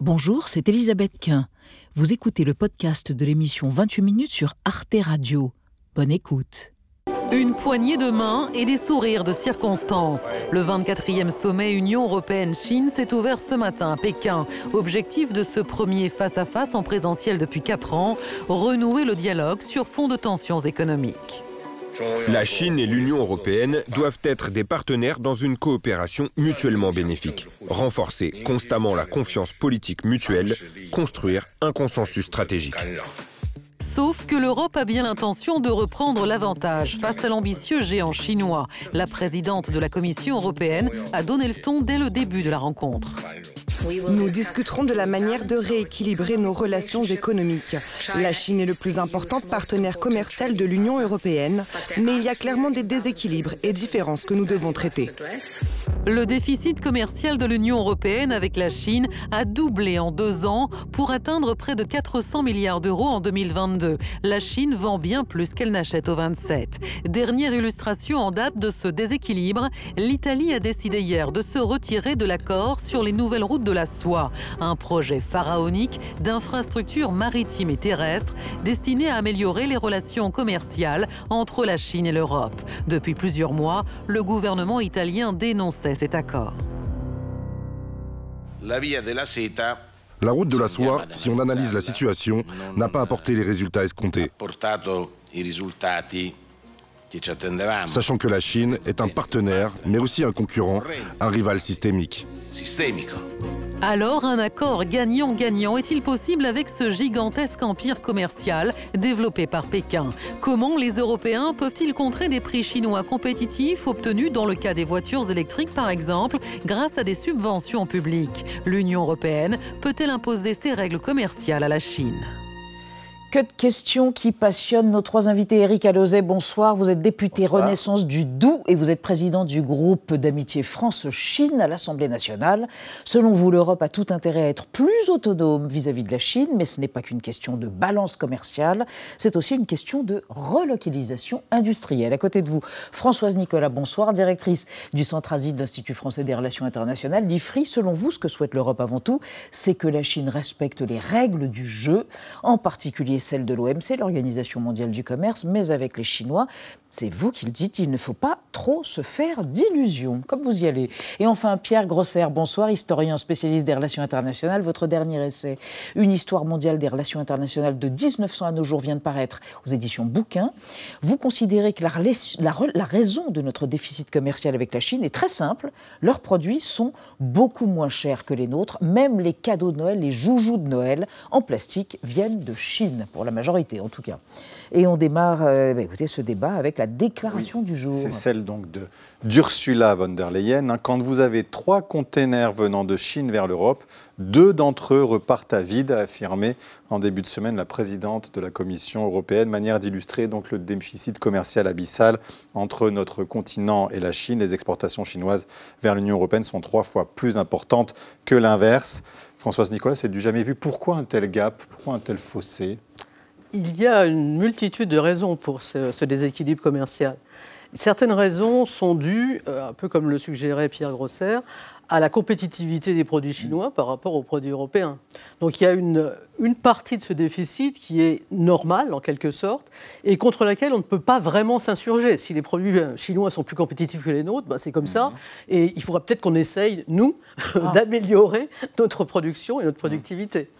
Bonjour, c'est Elisabeth Quint. Vous écoutez le podcast de l'émission 28 minutes sur Arte Radio. Bonne écoute. Une poignée de main et des sourires de circonstance. Le 24e sommet Union européenne-Chine s'est ouvert ce matin à Pékin. Objectif de ce premier face-à-face en présentiel depuis 4 ans, renouer le dialogue sur fond de tensions économiques. La Chine et l'Union européenne doivent être des partenaires dans une coopération mutuellement bénéfique. Renforcer constamment la confiance politique mutuelle, construire un consensus stratégique. Sauf que l'Europe a bien l'intention de reprendre l'avantage face à l'ambitieux géant chinois. La présidente de la Commission européenne a donné le ton dès le début de la rencontre. Nous discuterons de la manière de rééquilibrer nos relations économiques. La Chine est le plus important partenaire commercial de l'Union européenne, mais il y a clairement des déséquilibres et différences que nous devons traiter. Le déficit commercial de l'Union européenne avec la Chine a doublé en deux ans pour atteindre près de 400 milliards d'euros en 2022. La Chine vend bien plus qu'elle n'achète au 27. Dernière illustration en date de ce déséquilibre, l'Italie a décidé hier de se retirer de l'accord sur les nouvelles routes de la soie, un projet pharaonique d'infrastructures maritimes et terrestres destiné à améliorer les relations commerciales entre la Chine et l'Europe. Depuis plusieurs mois, le gouvernement italien dénonçait cet accord. La route de la soie, si on analyse la situation, n'a pas apporté les résultats escomptés. Sachant que la Chine est un partenaire, mais aussi un concurrent, un rival systémique. Alors, un accord gagnant-gagnant est-il possible avec ce gigantesque empire commercial développé par Pékin? Comment les Européens peuvent-ils contrer des prix chinois compétitifs obtenus dans le cas des voitures électriques par exemple grâce à des subventions publiques? L'Union européenne peut-elle imposer ses règles commerciales à la Chine? Que de questions qui passionnent nos trois invités. Eric Alauzet, bonsoir. Vous êtes député Renaissance du Doubs et vous êtes président du groupe d'amitié France-Chine à l'Assemblée nationale. Selon vous, l'Europe a tout intérêt à être plus autonome vis-à-vis de la Chine, mais ce n'est pas qu'une question de balance commerciale, c'est aussi une question de relocalisation industrielle. À côté de vous, Françoise Nicolas, bonsoir, directrice du Centre Asie de l'Institut français des relations internationales. L'IFRI, selon vous, ce que souhaite l'Europe avant tout, c'est que la Chine respecte les règles du jeu, en particulier celle de l'OMC, l'Organisation mondiale du commerce, mais avec les Chinois. C'est vous qui le dites, il ne faut pas trop se faire d'illusions, comme vous y allez. Et enfin, Pierre Grosser, bonsoir, historien spécialiste des relations internationales. Votre dernier essai, Une histoire mondiale des relations internationales de 1900 à nos jours, vient de paraître aux éditions Bouquin. Vous considérez que la, la raison de notre déficit commercial avec la Chine est très simple. Leurs produits sont beaucoup moins chers que les nôtres. Même les cadeaux de Noël, les joujoux de Noël en plastique viennent de Chine pour la majorité en tout cas. Et on démarre euh, bah, écoutez, ce débat avec la déclaration du jour. C'est celle donc de d'Ursula von der Leyen. Hein. Quand vous avez trois containers venant de Chine vers l'Europe, deux d'entre eux repartent à vide, a affirmé en début de semaine la présidente de la Commission européenne. Manière d'illustrer donc le déficit commercial abyssal entre notre continent et la Chine. Les exportations chinoises vers l'Union européenne sont trois fois plus importantes que l'inverse. Françoise Nicolas, c'est du jamais vu. Pourquoi un tel gap? Pourquoi un tel fossé? Il y a une multitude de raisons pour ce, déséquilibre commercial. Certaines raisons sont dues, euh, un peu comme le suggérait Pierre Grosser, à la compétitivité des produits chinois par rapport aux produits européens. Donc il y a une, une partie de ce déficit qui est normale en quelque sorte et contre laquelle on ne peut pas vraiment s'insurger. Si les produits euh, chinois sont plus compétitifs que les nôtres, bah, c'est comme ça. Mhm. Et il faudra peut-être qu'on essaye, nous, ah. d'améliorer notre production et notre productivité.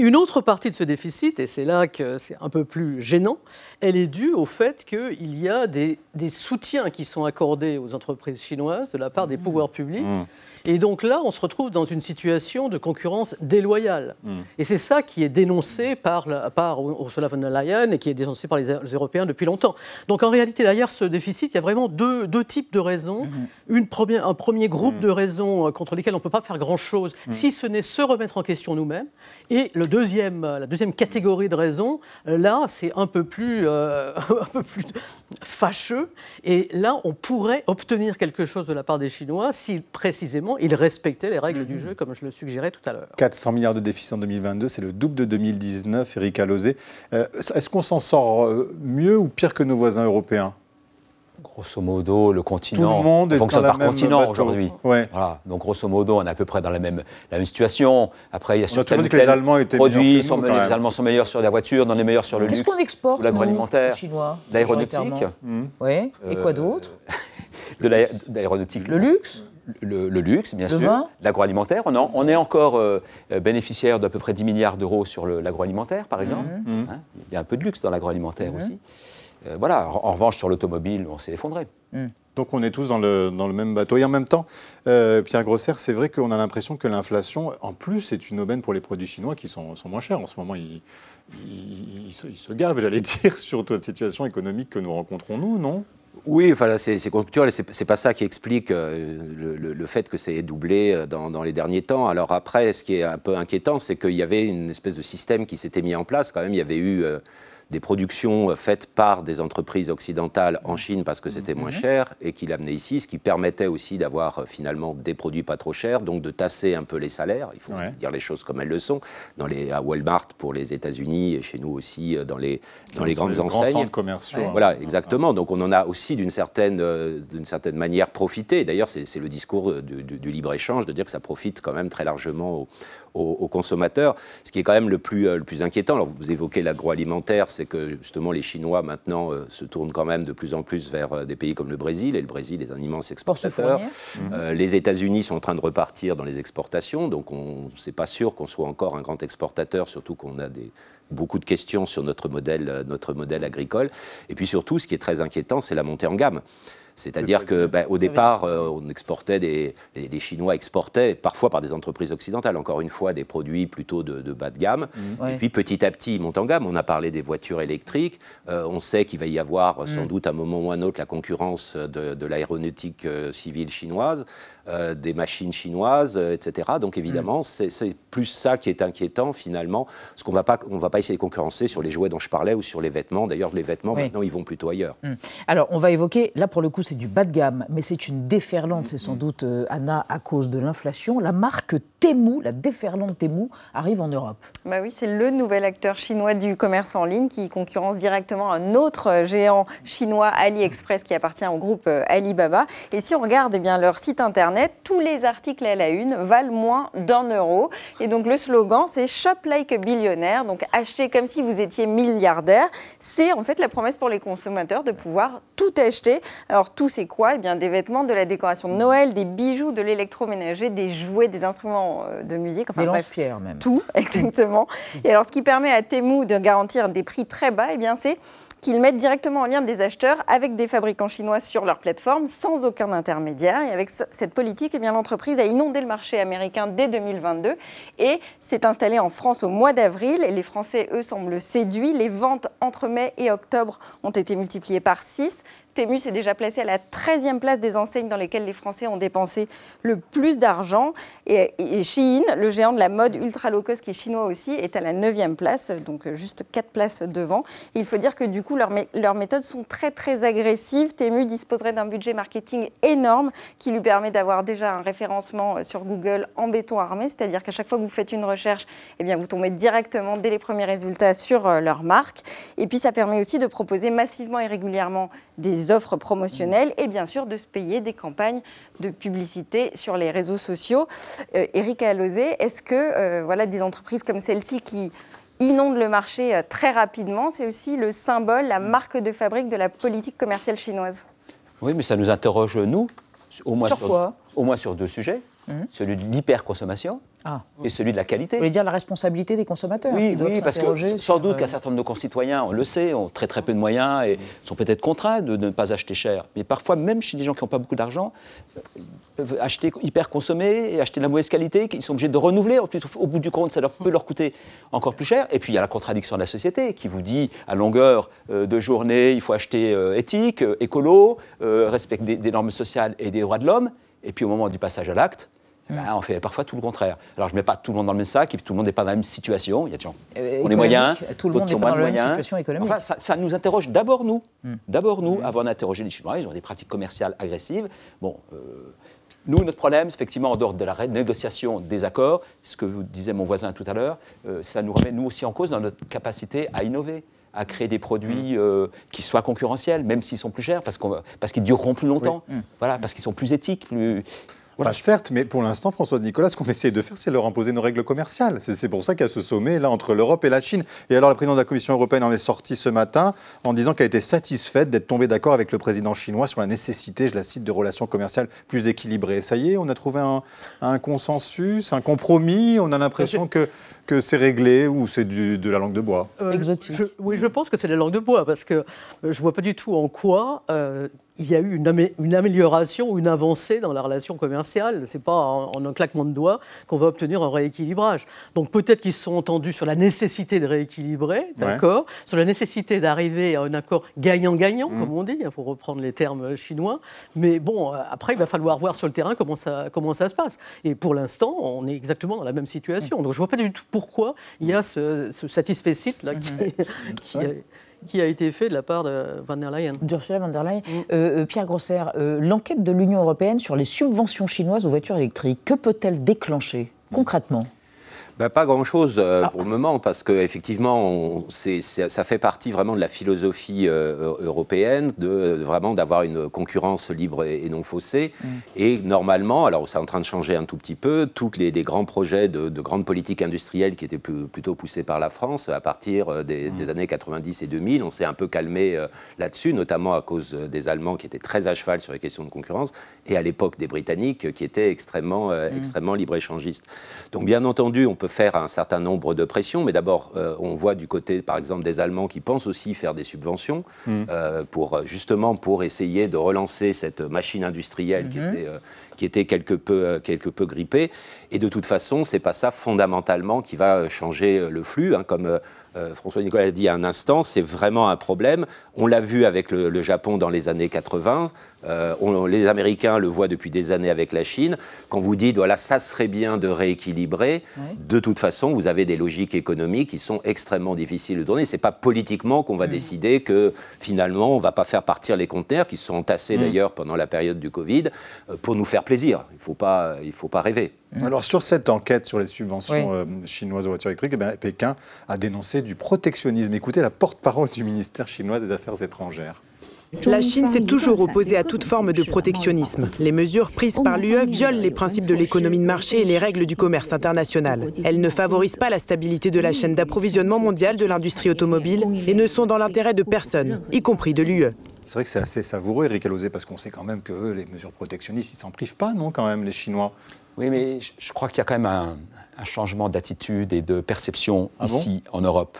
Une autre partie de ce déficit, et c'est là que c'est un peu plus gênant, elle est due au fait qu'il y a des, soutiens qui sont accordés aux entreprises chinoises de la part des mmh. pouvoirs publics. Mmh. Et donc là, on se retrouve dans une situation de concurrence déloyale. Mmh. Et c'est ça qui est dénoncé par, la, par Ursula von der Leyen et qui est dénoncé par les, Européens depuis longtemps. Donc en réalité, derrière ce déficit, il y a vraiment deux, deux types de raisons. Une première, un premier groupe de raisons euh, contre lesquelles on ne peut pas faire grand-chose, si ce n'est se remettre en question nous-mêmes. Et le deuxième, la deuxième catégorie de raisons, euh, là, c'est un peu plus, euh, un peu plus fâcheux. Et là, on pourrait obtenir quelque chose de la part des Chinois si précisément ils respectaient les règles du jeu, comme je le suggérais tout à l'heure. 400 milliards de déficit en 2022, c'est le double de 2019, Eric. Euh, est-ce qu'on s'en sort mieux ou pire que nos voisins européens? Grosso modo, le continent Tout le monde est fonctionne dans par continent aujourd'hui. Ouais. Voilà. Donc, grosso modo, on est à peu près dans la même, la même situation. Après, il y a sur tel que les Allemands étaient produit, meilleurs que sont nous, les. Allemands sont meilleurs sur la voiture, on est meilleurs sur le Qu'est-ce luxe, qu'on exporte l'agroalimentaire, l'aéronautique, Oui. Et quoi Euh, d'autre de l'aé- de l'aéronautique. Le luxe le, le luxe, bien Le sûr, vin l'agroalimentaire. On, en- on est encore euh, euh, bénéficiaire d'à peu près 10 milliards d'euros sur l'agroalimentaire, par exemple. Mhm. Hein, il y a un peu de luxe dans l'agroalimentaire aussi. Euh, voilà. En, en revanche, sur l'automobile, on s'est effondré. Donc on est tous dans le, dans le même bateau. Et en même temps, euh, Pierre Grosser, c'est vrai qu'on a l'impression que l'inflation, en plus, est une aubaine pour les produits chinois qui sont, sont moins chers. En ce moment, ils, ils- ils se, ils se gavent, j'allais dire, sur toute la situation économique que nous rencontrons, nous, non? Oui, enfin, là, c'est conjoncturel, c'est pas ça qui explique euh, le, le- le fait que c'est doublé dans, dans les derniers temps. Alors après, ce qui est un peu inquiétant, c'est qu'il y avait une espèce de système qui s'était mis en place. Quand même, il y avait eu euh, des productions euh, faites par des entreprises occidentales en Chine parce que c'était moins cher et qui l'amenaient ici, ce qui permettait aussi d'avoir euh, finalement des produits pas trop chers, donc de tasser un peu les salaires. Il faut Ouais. dire les choses comme elles le sont. Dans les, à Walmart pour les États-Unis et chez nous aussi euh, dans les, dans les Sur grandes grands enseignes. centres commerciaux. hein. Voilà, exactement. Donc on en a aussi d'une certaine, euh, d'une certaine manière profité. D'ailleurs, c'est le discours du, du- du libre-échange de dire que ça profite quand même très largement aux, aux- aux consommateurs. Ce qui est quand même le plus, euh, le plus inquiétant, alors vous évoquez l'agroalimentaire, c'est que justement les Chinois maintenant euh, se tournent quand même de plus en plus vers euh, des pays comme le Brésil, et le Brésil est un immense exportateur. Euh, les États-Unis sont en train de repartir dans les exportations, donc on c'est pas sûr qu'on soit encore un grand exportateur, surtout qu'on a des, beaucoup de questions sur notre modèle, notre modèle agricole. Et puis surtout, ce qui est très inquiétant, c'est la montée en gamme. C'est-à-dire que, ben, au départ, euh, on exportait des, les, les Chinois exportaient parfois par des entreprises occidentales, encore une fois, des produits plutôt de, de bas de gamme. Ouais. Et puis petit à petit, ils montent en gamme. On a parlé des voitures électriques. Euh, on sait qu'il va y avoir sans doute à un moment ou un autre la concurrence de, de l'aéronautique euh, civile chinoise, euh, des machines chinoises, euh, etc. Donc évidemment, c'est c'est plus ça qui est inquiétant finalement, parce qu'on va pas, on va pas essayer de concurrencer sur les jouets dont je parlais ou sur les vêtements. D'ailleurs, les vêtements Oui. maintenant, ils vont plutôt ailleurs. Alors, on va évoquer, là pour le coup, c'est du bas de gamme, mais c'est une déferlante, c'est sans doute, euh, Anna, à cause de l'inflation. La marque Temu, la déferlante Temu, arrive en Europe. Bah oui, c'est le nouvel acteur chinois du commerce en ligne qui concurrence directement un autre géant chinois, AliExpress, qui appartient au groupe Alibaba. Et si on regarde eh bien, leur site internet, tous les articles à la une valent moins d'un euro. Et donc le slogan, c'est Shop like a billionaire, donc acheter comme si vous étiez milliardaire. C'est en fait la promesse pour les consommateurs de pouvoir tout acheter. Alors tout, c'est quoi? Eh bien, des vêtements, de la décoration de Noël, des bijoux, de l'électroménager, des jouets, des instruments euh, de musique. Enfin Des bref, même. tout, exactement. Et alors, ce qui permet à Temu de garantir des prix très bas, eh bien, c'est qu'ils mettent directement en lien des acheteurs avec des fabricants chinois sur leur plateforme, sans aucun intermédiaire. Et avec ce- cette politique, eh l'entreprise a inondé le marché américain dès 2022 et s'est installée en France au mois d'avril. Les Français, eux, semblent séduits. Les ventes entre mai et octobre ont été multipliées par 6. Temu s'est déjà placé à la 13e place des enseignes dans lesquelles les Français ont dépensé le plus d'argent. Et, et Shein, le géant de la mode ultra low cost qui est chinois aussi, est à la 9e place, donc juste 4 places devant. Il faut dire que du coup, leurs, mé- leurs méthodes sont très très agressives. Temu disposerait d'un budget marketing énorme qui lui permet d'avoir déjà un référencement sur Google en béton armé, c'est-à-dire qu'à chaque fois que vous faites une recherche, eh bien, vous tombez directement dès les premiers résultats sur euh, leur marque. Et puis ça permet aussi de proposer massivement et régulièrement des offres promotionnelles et bien sûr de se payer des campagnes de publicité sur les réseaux sociaux. Euh, Eric Alozé, est-ce que euh, voilà, des entreprises comme celle-ci qui inondent le marché euh, très rapidement, c'est aussi le symbole, la marque de fabrique de la politique commerciale chinoise? Oui, mais ça nous interroge, nous, au moins Sur sur, quoi? au moins sur deux sujets. Mhm. Celui de l'hyperconsommation Ah. et celui de la qualité. Vous voulez dire la responsabilité des consommateurs Oui, oui, parce que sans doute euh, qu'un certain nombre de concitoyens, on le sait, ont très très peu de moyens et sont peut-être contraints de ne pas acheter cher. Mais parfois, même chez des gens qui n'ont pas beaucoup d'argent, euh, ils peuvent acheter hyper consommer et acheter de la mauvaise qualité, qu'ils sont obligés de renouveler. Ensuite, Au bout du compte, ça leur peut leur coûter encore plus cher. Et puis, il y a la contradiction de la société qui vous dit à longueur euh, de journée, il faut acheter euh, éthique, euh, écolo, euh, respecter des, normes sociales et des droits de l'homme. Et puis, au moment du passage à l'acte, ben, on fait parfois tout le contraire. Alors, je ne mets pas tout le monde dans le même sac, et puis tout le monde n'est pas dans la même situation. Il y a des gens Euh, qui ont moyens, tout le monde qui ont n'est pas moins dans de la même moyens. situation économique. Enfin, ça, ça nous interroge d'abord nous, d'abord nous, avant d'interroger les Chinois. Ils ont des pratiques commerciales agressives. Bon, euh, nous, notre problème, effectivement, en dehors de la négociation des accords, ce que vous disait mon voisin tout à l'heure, euh, ça nous remet nous aussi en cause dans notre capacité à innover. à créer des produits qui soient concurrentiels, même s'ils sont plus chers, parce qu'ils parce qu'ils dureront plus longtemps, voilà, parce qu'ils sont plus éthiques, plus, voilà, certes, mais pour l'instant, François Nicolas, ce qu'on essaie de faire, c'est leur imposer nos règles commerciales. C'est pour ça qu'il y a ce sommet là entre l'Europe et la Chine. Et alors, la présidente de la Commission européenne en est sortie ce matin en disant qu'elle était satisfaite d'être tombée d'accord avec le président chinois sur la nécessité, je la cite, de relations commerciales plus équilibrées. Ça y est, on a trouvé un, consensus, un compromis. On a l'impression que, que c'est réglé ou c'est de la langue de bois. Euh, oui, je pense que c'est de la langue de bois parce que euh, je ne vois pas du tout en quoi. Euh, il y a eu une, une, amélioration ou une avancée dans la relation commerciale. Ce n'est pas en, un claquement de doigts qu'on va obtenir un rééquilibrage. Donc peut-être qu'ils se sont entendus sur la nécessité de rééquilibrer, d'accord, sur la nécessité d'arriver à un accord gagnant-gagnant, mmh. comme on dit, hein, pour reprendre les termes chinois. Mais bon, euh, après, il va falloir voir sur le terrain comment ça, comment ça se passe. Et pour l'instant, on est exactement dans la même situation. Donc je ne vois pas du tout pourquoi il y a ce, ce satisfait site là qui, a été fait de la part de Van der Leyen. D'Ursula von der Leyen. Mm. Euh, euh, Pierre Grosser, euh, l'enquête de l'Union européenne sur les subventions chinoises aux voitures électriques, que peut-elle déclencher concrètement? Bah, pas grand-chose euh, ah. pour le moment, parce qu'effectivement, ça fait partie vraiment de la philosophie euh, européenne, de, vraiment d'avoir une concurrence libre et, non faussée. Mm. Et normalement, alors c'est en train de changer un tout petit peu, tous les, grands projets de, grandes politiques industrielles qui étaient plutôt poussés par la France à partir euh, des, mm. années 90 et 2000, on s'est un peu calmé là-dessus, notamment à cause des Allemands qui étaient très à cheval sur les questions de concurrence, et à l'époque des Britanniques qui étaient extrêmement, mm. extrêmement libre-échangistes. Donc bien entendu, on peut faire un certain nombre de pressions, mais d'abord, euh, on voit du côté, par exemple, des Allemands qui pensent aussi faire des subventions mmh. euh, pour justement pour essayer de relancer cette machine industrielle qui mmh. était euh, qui était quelque peu quelque peu grippée. Et de toute façon, c'est pas ça fondamentalement qui va changer le flux, hein, comme euh, François Nicolas l'a dit à un instant, c'est vraiment un problème. On l'a vu avec le, Japon dans les années 80. Euh, les Américains le voient depuis des années avec la Chine. Quand vous dites, voilà, ça serait bien de rééquilibrer, de toute façon, vous avez des logiques économiques qui sont extrêmement difficiles de tourner. Ce n'est pas politiquement qu'on va mm. décider que finalement, on ne va pas faire partir les conteneurs, qui se sont entassés mm. d'ailleurs pendant la période du Covid, euh, pour nous faire plaisir. Il ne faut, pas, faut pas rêver. Alors, sur cette enquête sur les subventions chinoises aux voitures électriques, eh Pékin a dénoncé du protectionnisme. Écoutez la porte-parole du ministère chinois des Affaires étrangères. La Chine s'est toujours opposée à toute forme de protectionnisme. Les mesures prises par l'UE violent les principes de l'économie de marché et les règles du commerce international. Elles ne favorisent pas la stabilité de la chaîne d'approvisionnement mondiale de l'industrie automobile et ne sont dans l'intérêt de personne, y compris de l'UE. C'est vrai que c'est assez savoureux, Eric Alosé, parce qu'on sait quand même que les mesures protectionnistes, ils s'en privent pas, non, quand même, les Chinois? Oui, mais je crois qu'il y a quand même un, changement d'attitude et de perception ah ici, en Europe.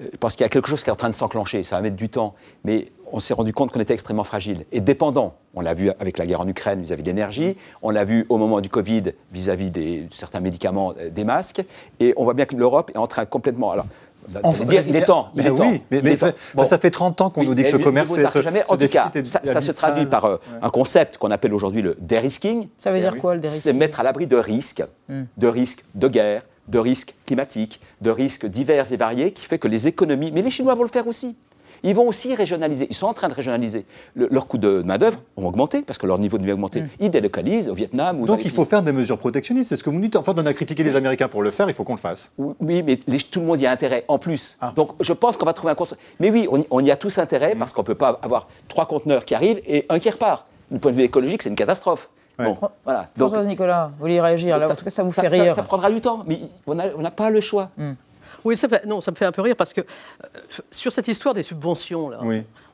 Euh, parce qu'il y a quelque chose qui est en train de s'enclencher, ça va mettre du temps, mais on s'est rendu compte qu'on était extrêmement fragile et dépendant. On l'a vu avec la guerre en Ukraine vis-à-vis de l'énergie, on l'a vu au moment du Covid vis-à-vis de certains médicaments, euh, des masques, et on voit bien que l'Europe est en train complètement... Alors, dire, il est temps. Il est oui, mais, ça fait 30 ans qu'on nous dit que ce commerce est ce, jamais. En tout cas, ça, se traduit par euh, un concept qu'on appelle aujourd'hui le dérisking. Ça veut dire quoi le dérisking C'est mettre à l'abri de risques, hmm. de risques de guerre, de risques climatiques, de risques divers et variés, qui fait que les économies, mais les Chinois vont le faire aussi, ils vont aussi régionaliser. Ils sont en train de régionaliser. Leurs leur coût de main-d'œuvre ont augmenté parce que leur niveau de vie a augmenté. Mm. Ils délocalisent au Vietnam. Ou Donc il faut faire des mesures protectionnistes. C'est ce que vous dites. Enfin, on a critiqué les Américains pour le faire, il faut qu'on le fasse. Oui, mais tout le monde y a intérêt en plus. Ah. Donc je pense qu'on va trouver un constat. Mais oui, on, y a tous intérêt mm. parce qu'on ne peut pas avoir trois conteneurs qui arrivent et un qui repart. Du point de vue écologique, c'est une catastrophe. Bon, voilà. Françoise Nicolas, vous voulez réagir En tout cas, ça vous fait rire. Ça, prendra du temps, mais on n'a pas le choix. Mm. Oui, ça, non, ça me fait un peu rire parce que euh, sur cette histoire des subventions, là,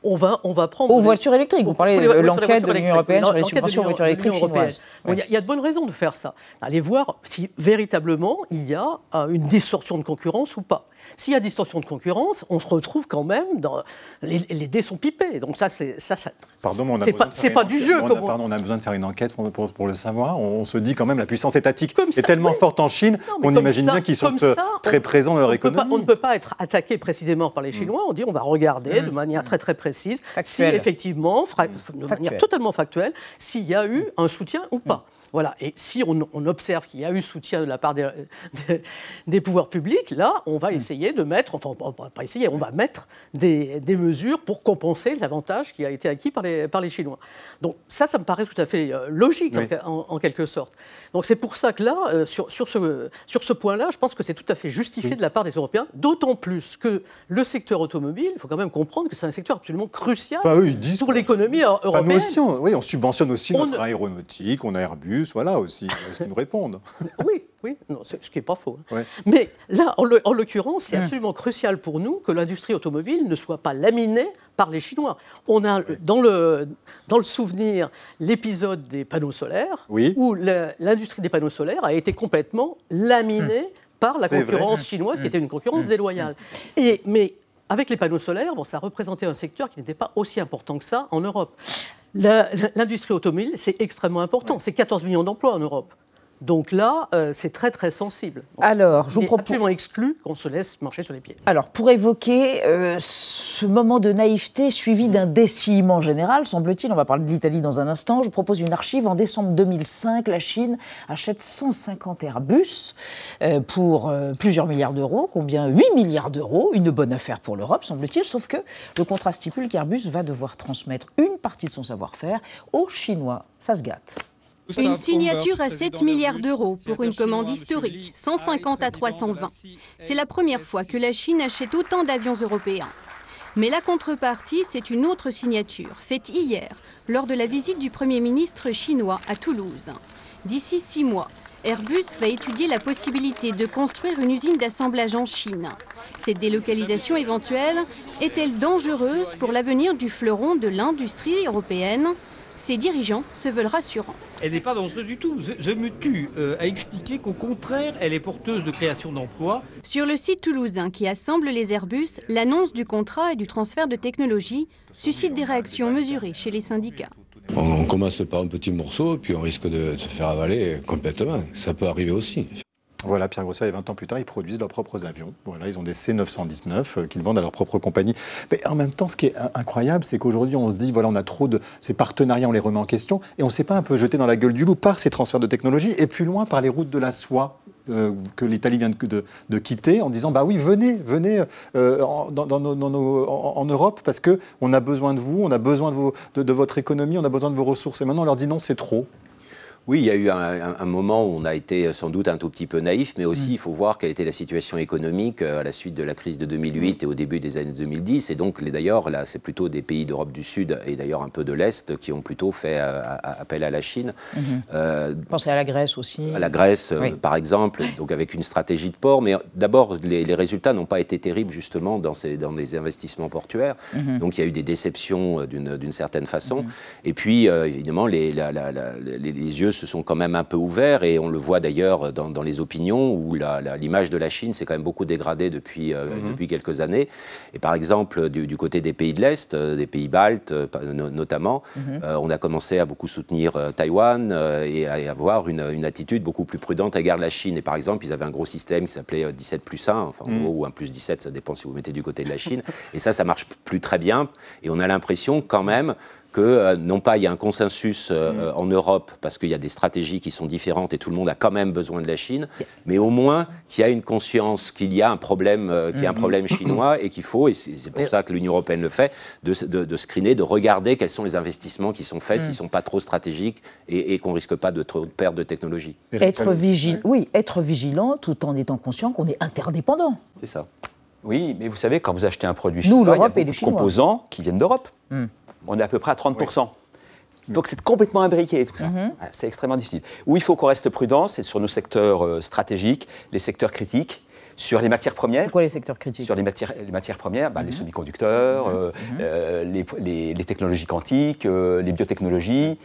on, va, on va prendre. Aux voitures électriques, vous parlez de l'enquête de l'Union européenne sur les subventions aux voitures électriques chinoises. Il y, a de bonnes raisons de faire ça. Allez voir si véritablement il y a euh, une distorsion de concurrence ou pas. S'il y a distorsion de concurrence, on se retrouve quand même dans. Les, dés sont pipés. Donc ça, c'est. Ça, ça, pardon, mais on a c'est pas, pas du jeu. On a, pardon, on a besoin de faire une enquête pour, pour, le savoir. On, se dit quand même la puissance étatique est tellement forte en Chine qu'on imagine bien qu'ils sont euh, très présents dans leur économie. on ne peut pas être attaqué précisément par les Chinois. On dit on va regarder mm. de manière très très précise si effectivement, de manière totalement factuelle, s'il y a eu un soutien ou pas. Voilà. Et si on, observe qu'il y a eu soutien de la part des, des, pouvoirs publics, là, on va essayer de mettre, enfin, on va pas essayer, on va mettre des, des mesures pour compenser l'avantage qui a été acquis par les, par les Chinois. Donc ça, ça me paraît tout à fait euh, logique en, quelque sorte. Donc c'est pour ça que là, euh, sur, sur ce, sur ce point-là, je pense que c'est tout à fait justifié de la part des Européens, d'autant plus que le secteur automobile, il faut quand même comprendre que c'est un secteur absolument crucial pour l'économie européenne. Aussi, oui, on subventionne aussi notre aéronautique, on a Airbus, voilà aussi, ce qu'ils nous répondent. Oui, oui, non, ce qui n'est pas faux. Hein. Mais là, en l'occurrence, c'est hum. absolument crucial pour nous que l'industrie automobile ne soit pas laminée par les Chinois. On a dans le, dans le souvenir l'épisode des panneaux solaires, où l'industrie des panneaux solaires a été complètement laminée hum. par la concurrence chinoise, qui était une concurrence déloyale. Et, mais avec les panneaux solaires, bon, ça représentait un secteur qui n'était pas aussi important que ça en Europe. L'industrie automobile, c'est extrêmement important. C'est 14 millions d'emplois en Europe. Donc là, euh, c'est très très sensible. Alors, je vous propose absolument exclu qu'on se laisse marcher sur les pieds. Alors, pour évoquer euh, ce moment de naïveté suivi d'un décillement général, semble-t-il, on va parler de l'Italie dans un instant. Je propose une archive. En décembre 2005, la Chine achète 150 Airbus euh, pour plusieurs milliards d'euros. Combien? 8 milliards d'euros. Une bonne affaire pour l'Europe, semble-t-il. Sauf que le contrat stipule qu'Airbus va devoir transmettre une partie de son savoir-faire aux Chinois. Ça se gâte. Une signature à 7 milliards d'euros pour une commande historique, 150 à 320. C'est la première fois que la Chine achète autant d'avions européens. Mais la contrepartie, c'est une autre signature, faite hier, lors de la visite du Premier ministre chinois à Toulouse. D'ici six mois, Airbus va étudier la possibilité de construire une usine d'assemblage en Chine. Cette délocalisation éventuelle est-elle dangereuse pour l'avenir du fleuron de l'industrie européenne? Ses dirigeants se veulent rassurants. Elle n'est pas dangereuse du tout. Je, me tue euh, à expliquer qu'au contraire, elle est porteuse de création d'emplois. Sur le site toulousain qui assemble les Airbus, l'annonce du contrat et du transfert de technologie suscite des réactions mesurées chez les syndicats. On commence par un petit morceau, puis on risque de se faire avaler complètement. Ça peut arriver aussi. Voilà, Pierre Grosset, et 20 ans plus tard, ils produisent leurs propres avions. Voilà, ils ont des C919 euh, qu'ils vendent à leur propre compagnie. Mais en même temps, ce qui est incroyable, c'est qu'aujourd'hui, on se dit, voilà, on a trop de ces partenariats, on les remet en question, et on ne s'est pas un peu jeté dans la gueule du loup par ces transferts de technologie, et plus loin par les routes de la soie euh, que l'Italie vient de, quitter, en disant, bah oui, venez, venez euh, en, Europe, parce qu'on a besoin de vous, on a besoin de, de votre économie, on a besoin de vos ressources. Et maintenant, on leur dit non, c'est trop. Oui, il y a eu un, moment où on a été sans doute un tout petit peu naïf, mais aussi mm. il faut voir quelle était la situation économique euh, à la suite de la crise de 2008 et au début des années 2010. Et donc, d'ailleurs, là, c'est plutôt des pays d'Europe du Sud et d'ailleurs un peu de l'Est qui ont plutôt fait euh, appel à la Chine. Mm-hmm. Euh, Pensez à la Grèce aussi. À la Grèce, par exemple, donc avec une stratégie de port. Mais d'abord, les, résultats n'ont pas été terribles justement dans, ces, dans les investissements portuaires. Mm-hmm. Donc, il y a eu des déceptions d'une certaine façon. Mm-hmm. Et puis, évidemment, les, les yeux se sont quand même un peu ouverts et on le voit d'ailleurs dans, les opinions où l'image de la Chine s'est quand même beaucoup dégradée depuis, euh, mhm. depuis quelques années. Et par exemple, du, côté des pays de l'Est, euh, des pays baltes euh, notamment, mhm. on a commencé à beaucoup soutenir Taïwan et à avoir une, attitude beaucoup plus prudente à l'égard de la Chine. Et par exemple, ils avaient un gros système qui s'appelait 17 plus 1, enfin, mhm. ou 1 plus 17, ça dépend si vous mettez du côté de la Chine. Et ça, ça marche plus très bien. Et on a l'impression quand même que euh, non pas il y a un consensus euh, mm. euh, en Europe parce qu'il y a des stratégies qui sont différentes et tout le monde a quand même besoin de la Chine, mais au moins qu'il y a une conscience qu'il y a un problème, qu'il y a un mm. problème chinois et qu'il faut, et c'est pour ça que l'Union européenne le fait, de, de, screener, de regarder quels sont les investissements qui sont faits, mm. s'ils ne sont pas trop stratégiques et, qu'on ne risque pas de trop perdre de technologie. Être vigilant, oui, être vigilant tout en étant conscient qu'on est interdépendant. C'est ça. Oui, mais vous savez, quand vous achetez un produit chinois, il y a beaucoup de composants qui viennent d'Europe on est à peu près à 30%. Donc c'est complètement imbriqué tout ça. Mhm. C'est extrêmement difficile. Où il faut qu'on reste prudent, c'est sur nos secteurs euh, stratégiques, les secteurs critiques. Sur les matières premières. C'est quoi les secteurs critiques Sur les matières, les matières premières, bah, les mhm. semi-conducteurs, mhm. Euh, mhm. Euh, les, technologies quantiques, euh, les biotechnologies,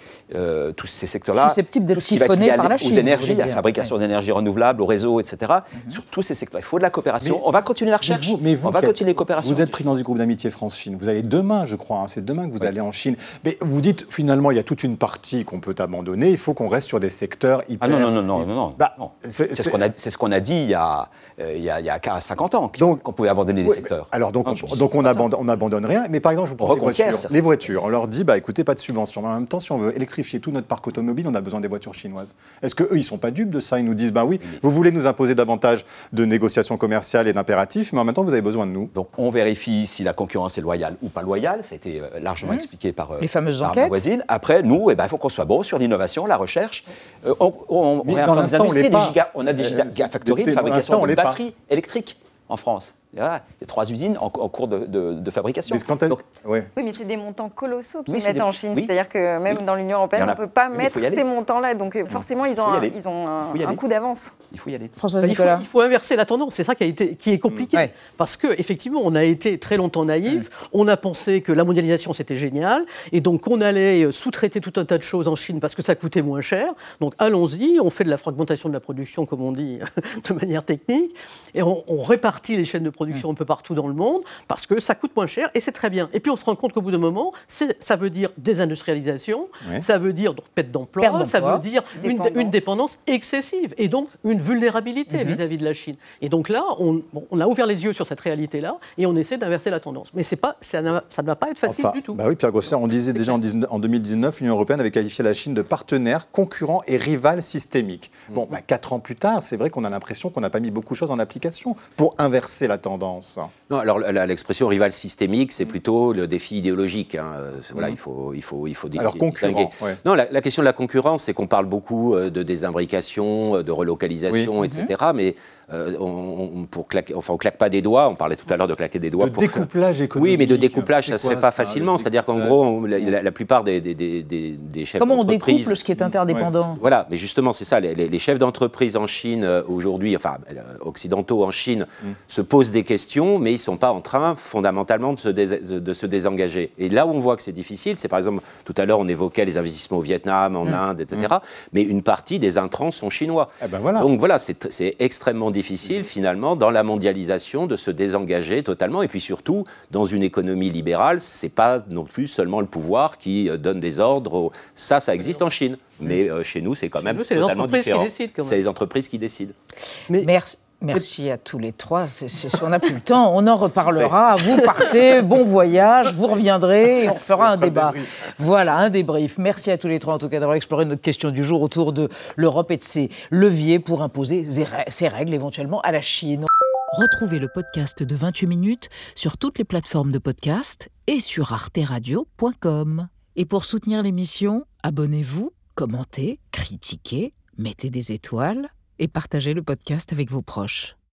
tous ces secteurs-là. Susceptibles d'être siphonnés par la Chine. Aux énergies, la fabrication d'énergie renouvelable, au réseau, etc. Sur tous ces secteurs. Il faut de la coopération. on va continuer la recherche. Mais vous, on va continuer les coopérations. Vous êtes président du groupe d'amitié France-Chine. Vous allez demain, je crois, hein, c'est demain que vous allez en Chine. Mais vous dites finalement, il y a toute une partie qu'on peut abandonner. Il faut qu'on reste sur des secteurs hyper. Ah non, non, non, non, non. non. Bah, c'est ce qu'on a, ce qu'on a dit il y a. Euh, il y a, il y a qu'à 50 ans qu'on pouvait abandonner les Oui, secteurs. Alors donc, Non, on, donc on, abandonne, on abandonne rien, mais par exemple, je vous les voitures. Les voitures, on leur dit, bah écoutez, pas de subvention. Mais en même temps, si on veut électrifier tout notre parc automobile, on a besoin des voitures chinoises. Est-ce qu'eux, ils sont pas dupes de ça? Ils nous disent, bah oui, vous voulez nous imposer davantage de négociations commerciales et d'impératifs, mais en même temps, vous avez besoin de nous. Donc on vérifie si la concurrence est loyale ou pas loyale. Ça a été euh, largement Mhm. expliqué par, euh, Les fameuses par ma enquêtes. voisine. Après, nous, eh ben, il faut qu'on soit bon sur l'innovation, la recherche. Euh, on, on, on des on des a des Euh, giga- gigafactories de fabrication on de batteries électriques en France. Voilà, il y a trois usines en, en cours de, de- de fabrication. Mais quand elle- Donc, ouais. Oui, mais c'est des montants colossaux qu'ils Oui, mettent des- en Chine. oui. C'est-à-dire que même Oui. dans l'Union européenne, on a- ne peut pas mettre ces montants-là. Donc euh, forcément, ils ont, un, ils ont un, coup d'avance. il faut y aller. François Ben, il, faut, Nicolas. il faut inverser la tendance. C'est ça qui, a été, qui est compliqué. Ouais. Parce qu'effectivement, on a été très longtemps naïf. On a pensé que la mondialisation, c'était génial. Et donc, qu'on allait euh, sous-traiter tout un tas de choses en Chine parce que ça coûtait moins cher. Donc, allons-y. On fait de la fragmentation de la production, comme on dit, de manière technique. Et on, on répartit les chaînes de production un peu partout dans le monde parce que ça coûte moins cher et c'est très bien. Et puis, on se rend compte qu'au bout d'un moment, ça veut dire désindustrialisation. Ouais. Ça veut dire donc, perte d'emploi. Ça veut dire une, Dépendance. une dépendance excessive et donc une vulnérabilité Mhm. vis-à-vis de la Chine. Et donc là, on, bon, on a ouvert les yeux sur cette réalité-là et on essaie d'inverser la tendance. Mais c'est pas, ça, ne va pas être facile Enfin, du tout. Bah oui, Pierre Grosser, on disait déjà en, 19 en 2019, l'Union européenne avait qualifié la Chine de partenaire, concurrent et rival systémique. Bon, bah, quatre ans plus tard, c'est vrai qu'on a l'impression qu'on n'a pas mis beaucoup de choses en application pour inverser la tendance. Non, alors l'expression rival systémique, c'est plutôt le défi idéologique. hein. Voilà, il faut, il faut, il faut Alors, concurrent, ouais. Non, la, la question de la concurrence, c'est qu'on parle beaucoup euh, de désimbrication, euh, de relocalisation, Oui. etc. Mais euh, on, on- pour claquer, enfin, on claque pas des doigts. On parlait tout à l'heure de claquer des doigts. De pour- découplage économique. Oui, mais de découplage, ça se fait pas ça, facilement. le C'est-à-dire qu'en gros, on- la, la- la plupart des, des, des, des- des chefs Comment on découple ce qui est interdépendant Voilà, mais justement, c'est ça. Les, les- les chefs d'entreprise en Chine aujourd'hui, enfin occidentaux en Chine, Mm. se posent des questions, mais ils ne sont pas en train fondamentalement de se, dés- de- se désengager. Et là où on voit que c'est difficile, c'est par exemple, tout à l'heure, on évoquait les investissements au Vietnam, en Mm. Inde, etc. Mais une partie des intrants sont chinois. Eh ben voilà. Donc voilà, c'est c'est extrêmement difficile finalement dans la mondialisation de se désengager totalement. Et puis surtout, dans une économie libérale, c'est pas non plus seulement le pouvoir qui euh, donne des ordres. Ça, ça existe en Chine. Mais euh, chez nous, c'est quand Chez même c'est les totalement entreprises qui différent. décident, quand même. C'est les entreprises qui décident. Mais Merci. Merci à tous les trois. On n'a plus le temps. On en reparlera. Vous partez. Bon voyage. Vous reviendrez et on fera un débat. Voilà, un débrief. Merci à tous les trois, en tout cas, d'avoir exploré notre question du jour autour de l'Europe et de ses leviers pour imposer ses règles éventuellement à la Chine. Retrouvez le podcast de 28 minutes sur toutes les plateformes de podcast et sur arteradio.com. Et pour soutenir l'émission, abonnez-vous, commentez, critiquez, mettez des étoiles et partagez le podcast avec vos proches.